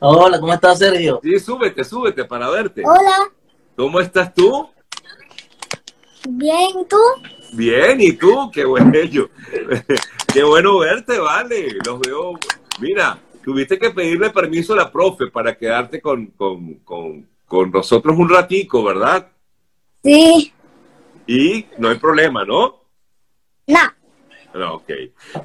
Hola, ¿cómo estás, Sergio? Sí, súbete, súbete para verte. Hola, ¿Cómo estás tú? bien, ¿y ¿tú? Bien, ¿y tú? Qué bueno. Qué bueno verte, vale. Los veo. Mira, tuviste que pedirle permiso a la profe para quedarte con, con, con, con nosotros un ratico, ¿verdad? Sí, Y no hay problema, ¿no? no, No, ok.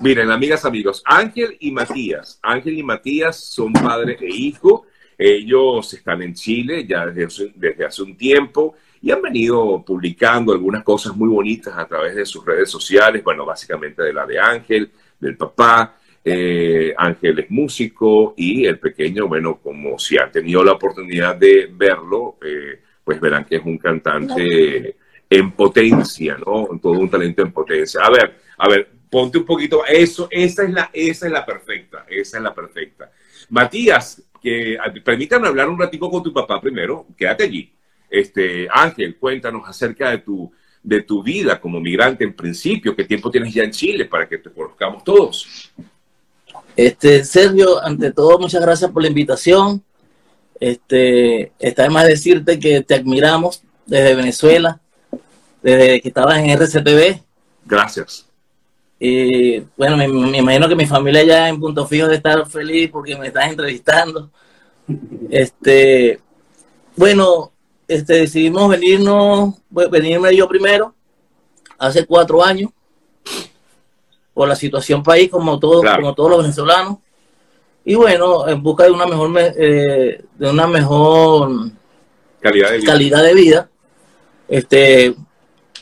Miren, amigas, amigos, Ángel y Matías. Ángel y Matías son padre e hijo. Ellos están en Chile ya desde, hace- desde hace un tiempo y han venido publicando algunas cosas muy bonitas a través de sus redes sociales. Bueno, básicamente de la de Ángel, del papá. Eh, Ángel es músico y el pequeño, bueno, como si han tenido la oportunidad de verlo, eh, pues verán que es un cantante en potencia, ¿no? Todo un talento en potencia. A ver, a ver, ponte un poquito, eso, esa es la, esa es la perfecta, esa es la perfecta. Matías, que permítame hablar un ratico con tu papá primero, quédate allí. Este, Ángel, cuéntanos acerca de tu, de tu vida como migrante en principio, qué tiempo tienes ya en Chile para que te conozcamos todos. Este, Sergio, ante todo, muchas gracias por la invitación. Este, está de más decirte que te admiramos desde Venezuela, desde que estabas en RCTV. Gracias. Y bueno, me, me imagino que mi familia ya en Punto Fijo de estar feliz porque me estás entrevistando. Este, bueno, este, decidimos venirnos, venirme yo primero, hace cuatro años, por la situación país, como todos, Claro. como todos los venezolanos. Y bueno, en busca de una mejor, me- eh, de una mejor Calidad de vida. calidad de vida, este,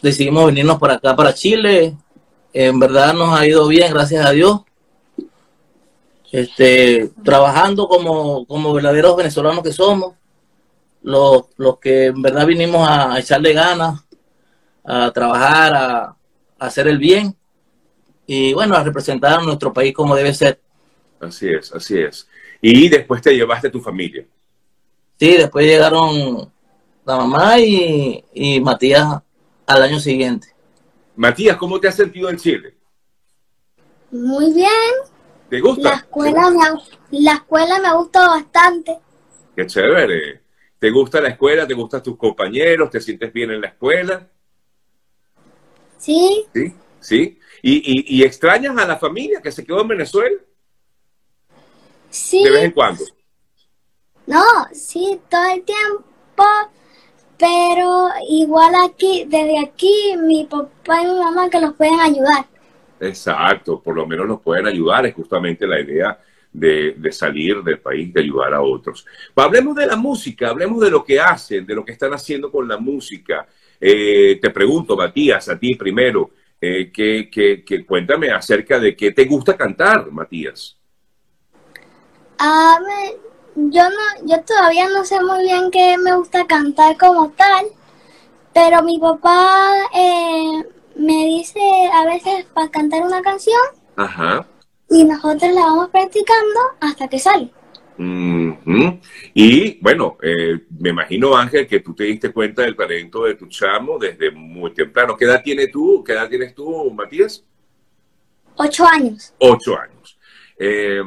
decidimos venirnos para acá, para Chile. En verdad nos ha ido bien, gracias a Dios. Este, trabajando como, como verdaderos venezolanos que somos, los, los que en verdad vinimos a echarle ganas, a trabajar, a, a hacer el bien y bueno, a representar a nuestro país como debe ser. Así es, así es. Y después te llevaste a tu familia. Sí, después llegaron la mamá y, y Matías al año siguiente. Matías, ¿cómo te has sentido en Chile? muy bien. ¿Te gusta? La escuela me, ha- la escuela me gusta bastante. Qué chévere. ¿Te gusta la escuela? ¿Te gustan tus compañeros? ¿Te sientes bien en la escuela? Sí, Sí, sí. ¿Y, y, y extrañas a la familia que se quedó en Venezuela? sí, De vez en cuando. no, sí, todo el tiempo. Pero igual aquí, desde aquí, mi papá y mi mamá que los pueden ayudar. Exacto, por lo menos nos pueden ayudar, es justamente la idea de, de salir del país, de ayudar a otros. Hablemos de la música, hablemos de lo que hacen, de lo que están haciendo con la música. Eh, te pregunto, Matías, a ti primero, eh, que, que- que cuéntame acerca de qué te gusta cantar, Matías. A ver, yo no, yo todavía no sé muy bien qué me gusta cantar como tal, pero mi papá eh, me dice a veces para cantar una canción Ajá. y nosotros la vamos practicando hasta que sale. Y bueno, eh, me imagino, Ángel, que tú te diste cuenta del talento de tu chamo desde muy temprano. ¿Qué edad tienes tú? ¿Qué edad tienes tú, Matías? Ocho años. Ocho años. Eh,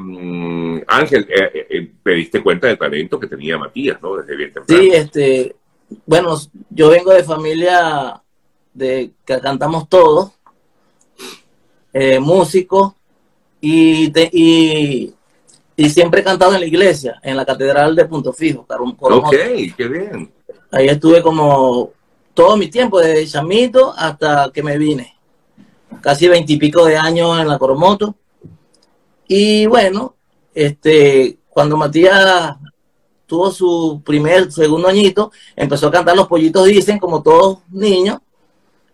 Ángel, eh, eh, eh, te diste cuenta del talento que tenía Matías, ¿no? Desde bien temprano. Sí, este, bueno, yo vengo de familia de que cantamos todos, músicos, y, te- y, y siempre he cantado en la iglesia, en la catedral de Punto Fijo, Coromoto. Ok, qué bien. Ahí estuve como todo mi tiempo, desde chamito hasta que me vine. Casi veintipico de años en la Coromoto. Y bueno, este, cuando Matías tuvo su primer, segundo añito, empezó a cantar Los Pollitos Dicen, como todos niños.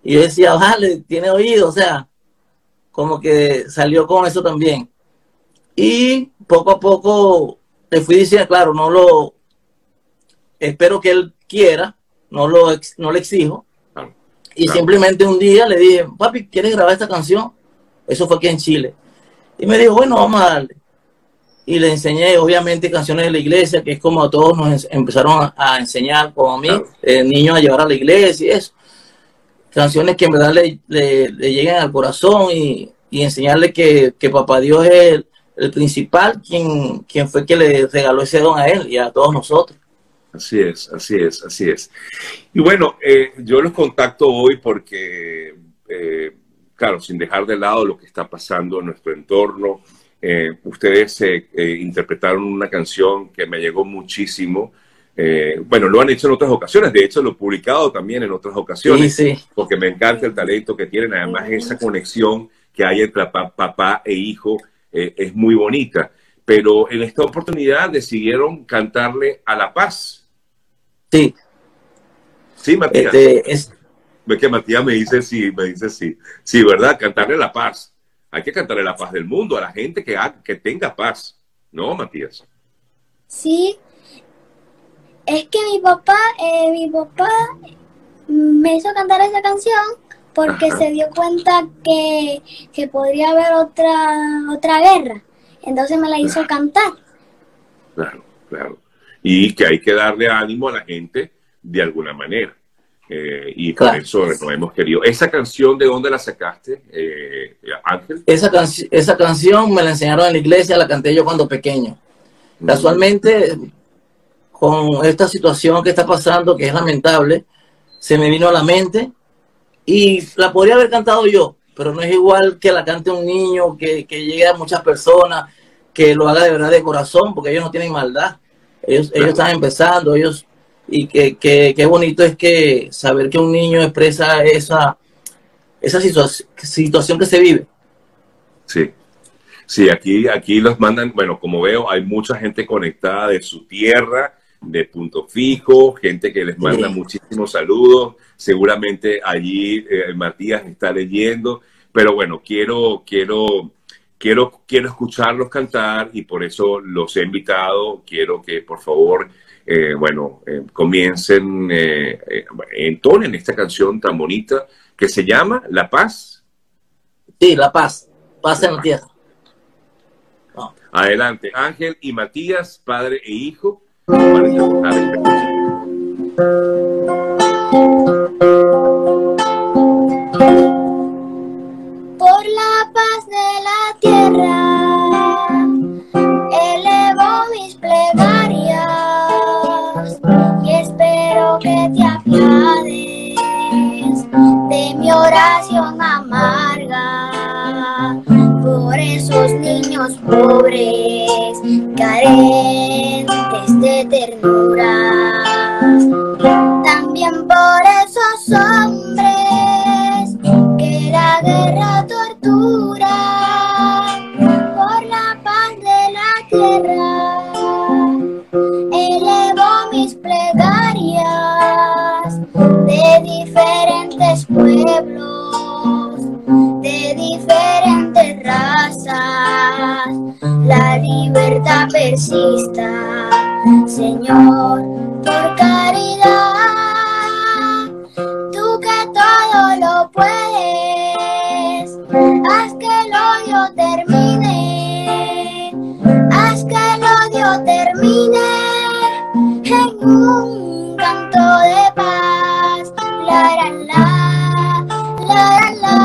Y yo decía, vale, tiene oído, o sea, como que salió con eso también. Y poco a poco le fui diciendo, claro, no lo, espero que él quiera, no lo no le exijo. Claro, Y claro. simplemente un día le dije, papi, ¿quieres grabar esta canción? Eso fue aquí en Chile. Y me dijo, bueno, vamos a darle. Y le enseñé, obviamente, canciones de la iglesia, que es como a todos nos empezaron a, enseñar, como a mí, Claro. eh, niños a llevar a la iglesia y eso. Canciones que en verdad le, le- le lleguen al corazón y, y enseñarle que, que papá Dios es el, el principal, quien, quien fue que le regaló ese don a él y a todos nosotros. Así es, así es, así es. Y bueno, eh, yo los contacto hoy porque, eh, claro, sin dejar de lado lo que está pasando en nuestro entorno, eh, ustedes interpretaron una canción que me llegó muchísimo. bueno, lo han hecho en otras ocasiones, de hecho lo he publicado también en otras ocasiones, sí, sí. porque me encanta el talento que tienen, además esa conexión que hay entre papá e hijo es muy bonita pero en esta oportunidad decidieron cantarle a la paz. Sí. Sí, Matías. Este, es... Ve que Matías me dice sí, me dice sí. Sí, ¿verdad? Cantarle la paz. Hay que cantarle la paz del mundo a la gente que, que tenga paz. ¿No, Matías? Sí. Es que mi papá, eh, mi papá me hizo cantar esa canción porque se dio cuenta que, que, podría haber otra, otra guerra. Entonces me la hizo cantar. Claro, claro y que hay que darle ánimo a la gente de alguna manera. Eh, y por eso no hemos querido. ¿Esa canción de dónde la sacaste, eh, Ángel? Esa, esa canción me la enseñaron en la iglesia, la canté yo cuando pequeño. Mm. Casualmente, con esta situación que está pasando, que es lamentable, se me vino a la mente y la podría haber cantado yo, pero no es igual que la cante un niño, que, que llegue a muchas personas, que lo haga de verdad de corazón, porque ellos no tienen maldad. Ellos, ellos están empezando, ellos, y que, que, bonito es que saber que un niño expresa esa, esa situación que se vive. Sí. Sí, aquí, aquí los mandan, bueno, como veo, hay mucha gente conectada de su tierra, de punto fijo, gente que les manda muchísimos saludos. Seguramente allí eh, Matías está leyendo, pero bueno, quiero, quiero quiero, quiero escucharlos cantar y por eso los he invitado. Quiero que por favor, eh, bueno, eh, comiencen, eh, eh, entonen esta canción tan bonita que se llama La Paz. Sí, La Paz, paz en la tierra. Adelante, Ángel y Matías, padre e hijo, para todo lo puedes, haz que el odio termine, haz que el odio termine en un canto de paz, la la la, la la.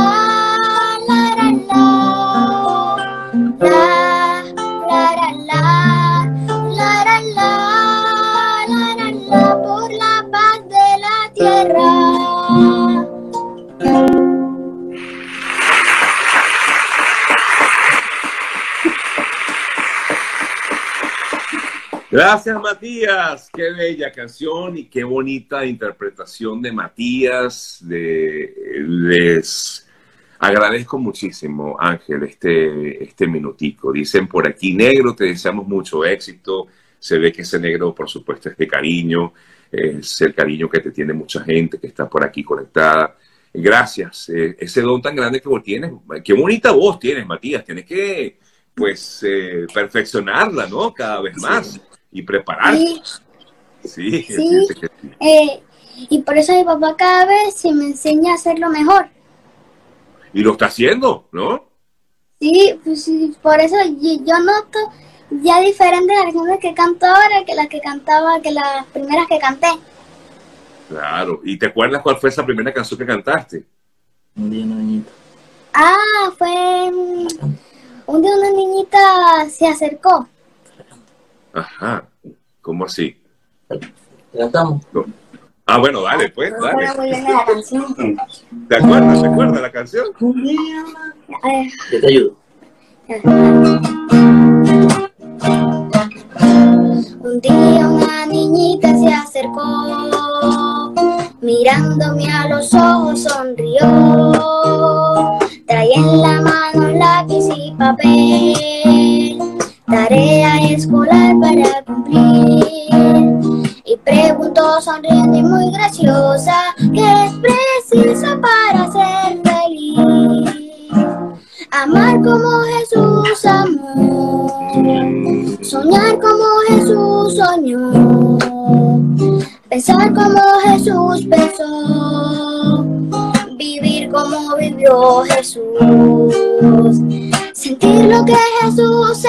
Gracias, Matías. Qué bella canción y qué bonita interpretación de Matías. les agradezco muchísimo, Ángel, este, este minutico. Dicen por aquí, negro, te deseamos mucho éxito. Se ve que ese negro, por supuesto, es de cariño. Es el cariño que te tiene mucha gente que está por aquí conectada. Gracias. Eh, ese don tan grande que vos tienes. Qué bonita voz tienes, Matías. Tienes que, pues, eh, perfeccionarla, ¿no? Cada vez más y preparar. Sí, sí, eh, y por eso mi papá cada vez se me enseña a hacerlo mejor. Y lo está haciendo, ¿no? Sí, pues por eso yo, noto ya diferente las canciones que canto ahora que las que cantaba, que las primeras que canté. Claro, ¿y te acuerdas cuál fue esa primera canción que cantaste? Un día, Ah, fue un día una niñita se acercó. Ajá. ¿Cómo así? Cantamos. Ah, bueno, dale, pues, No dale. la canción. ¿Te acuerdas? ¿Te acuerdas la canción? A ver. Yo te ayudo. Un día una niñita se acercó, mirándome a los ojos sonrió. Traía en la mano lápiz y papel, tarea escolar para cumplir. Y preguntó sonriendo y muy graciosa, ¿qué es preciso para ser feliz? Amar como Jesús amó, soñar como Jesús soñó, pensar como Jesús pensó, vivir como vivió Jesús, sentir lo que Jesús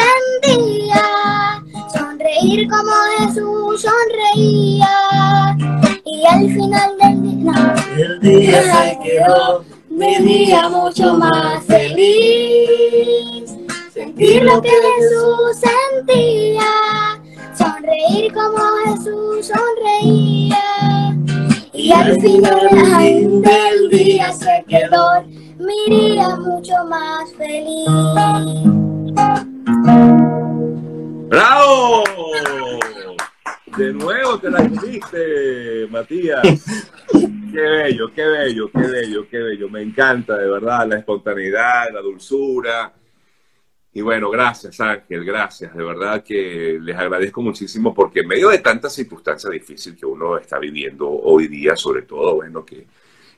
como Jesús sonreía, y al final del día, El día se quedó mi día mucho más feliz. Sentir lo que Jesús sentía, sonreír como Jesús sonreía. Y al final del día se quedó mi día mucho más feliz. ¡Bravo! De nuevo te la hiciste, Matías. Qué bello, qué bello, qué bello, qué bello. Me encanta, de verdad, la espontaneidad, la dulzura. Y bueno, gracias Ángel, gracias. De verdad que les agradezco muchísimo porque en medio de tanta circunstancia difícil que uno está viviendo hoy día, sobre todo, bueno, que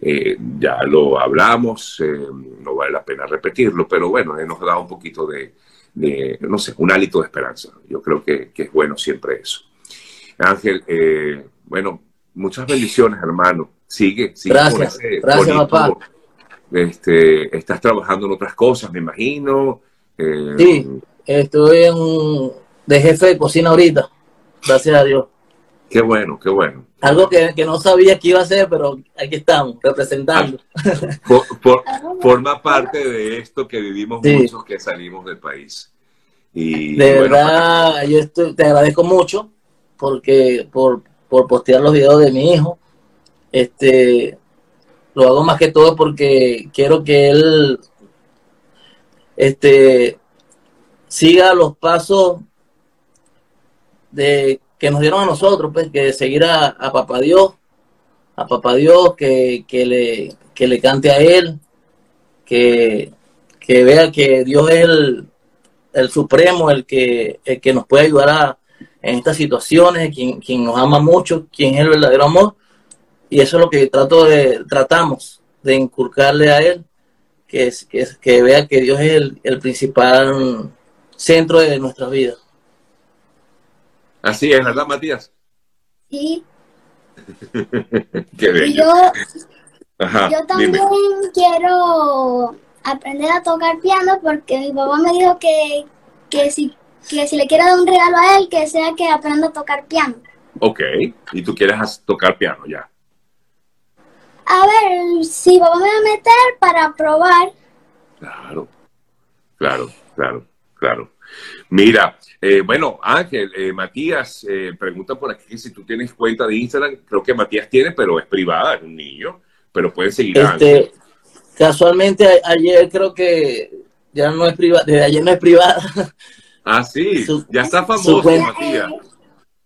eh, ya lo hablamos, eh, no vale la pena repetirlo, pero bueno, eh, nos da un poquito de, no sé, un hálito de esperanza. Yo creo que es bueno siempre eso. Ángel, eh, bueno, muchas bendiciones, hermano. Sigue, sigue Gracias, con ese gracias, bonito- papá. Este, estás trabajando en otras cosas, me imagino. Eh, Sí, estoy en, de jefe de cocina ahorita, gracias a Dios. Qué bueno, qué bueno. Algo que, que no sabía que iba a hacer, pero aquí estamos, representando. For- for- forma parte de esto que vivimos Sí. muchos que salimos del país. Y De bueno, verdad, yo estoy- te agradezco mucho porque por, por postear los videos de mi hijo. Este, lo hago más que todo porque quiero que él este, siga los pasos de que nos dieron a nosotros, pues, que seguir a, Papá Dios, a Papá Dios, que, que le, que le cante a él, que, que vea que Dios es el, el supremo, el que, el que nos puede ayudar a- en estas situaciones, quien, quien nos ama mucho, quien es el verdadero amor. Y eso es lo que trato de, tratamos de inculcarle a él, que, es, que, es- que vea que Dios es el, el principal centro de nuestras vidas. así es, ¿verdad, Matías? Sí, Qué bello. yo, Ajá, yo también dime. quiero aprender a tocar piano porque mi papá me dijo que, que, si, que si le quiero dar un regalo a él, que sea que aprenda a tocar piano. Ok, y tú quieres tocar piano ya. A ver, si papá me va a meter para probar. Claro, claro, claro, claro. Mira, eh, bueno, Ángel, eh, Matías, eh, pregunta por aquí si tú tienes cuenta de Instagram. Creo que Matías tiene, pero es privada, es un niño. Pero pueden seguir a Ángel. Este, casualmente a- ayer creo que ya no es privada, desde ayer no es privada. Ah, sí, su- ya está famoso, Matías.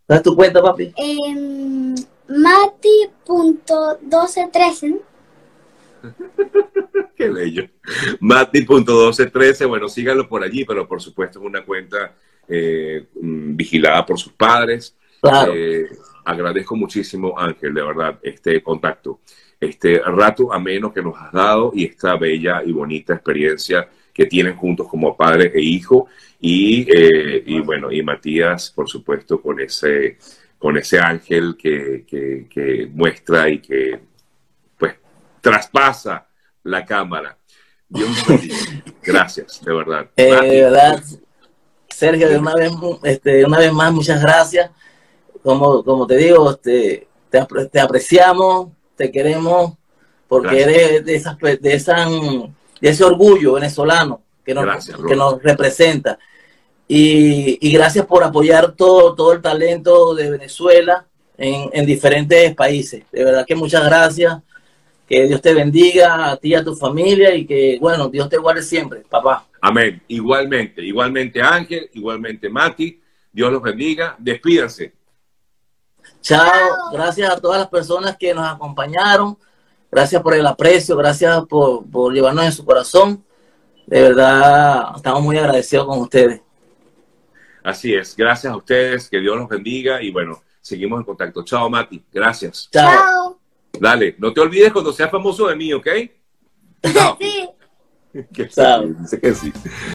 ¿Das tu cuenta, papi? em, Mati.1213. Qué bello. Mati.1213, bueno, síganlo por allí, pero por supuesto es una cuenta eh, mm, vigilada por sus padres. Claro. Eh, agradezco muchísimo, Ángel, de verdad, este contacto, este rato ameno que nos has dado y esta bella y bonita experiencia que tienen juntos como padre e hijo. Y, eh, y bueno, y Matías, por supuesto, con ese, con ese ángel que, que, que muestra y que pues traspasa la cámara. Dios. Gracias, de verdad. Eh, de verdad, Sergio, de una vez, este, una vez más, muchas gracias. Como, como te digo, este, te, apre- te apreciamos, te queremos, porque Gracias. eres de, esas, de, esa, de ese orgullo venezolano, que nos, Gracias, que nos representa. Y, y gracias por apoyar todo, todo el talento de Venezuela en, en diferentes países. De verdad que muchas gracias. Que Dios te bendiga a ti y a tu familia y que, bueno, Dios te guarde siempre, papá. Amén. Igualmente, igualmente Ángel, igualmente Mati. Dios los bendiga. Despídanse. Chao. Gracias a todas las personas que nos acompañaron. Gracias por el aprecio. Gracias por, por llevarnos en su corazón. De verdad, estamos muy agradecidos con ustedes. Así es. Gracias a ustedes. Que Dios los bendiga. Y bueno, seguimos en contacto. Chao, Mati. Gracias. Chao. Dale. No te olvides cuando seas famoso de mí, ¿ok? Chao. Sí. Que Chao. sí, dice que sí.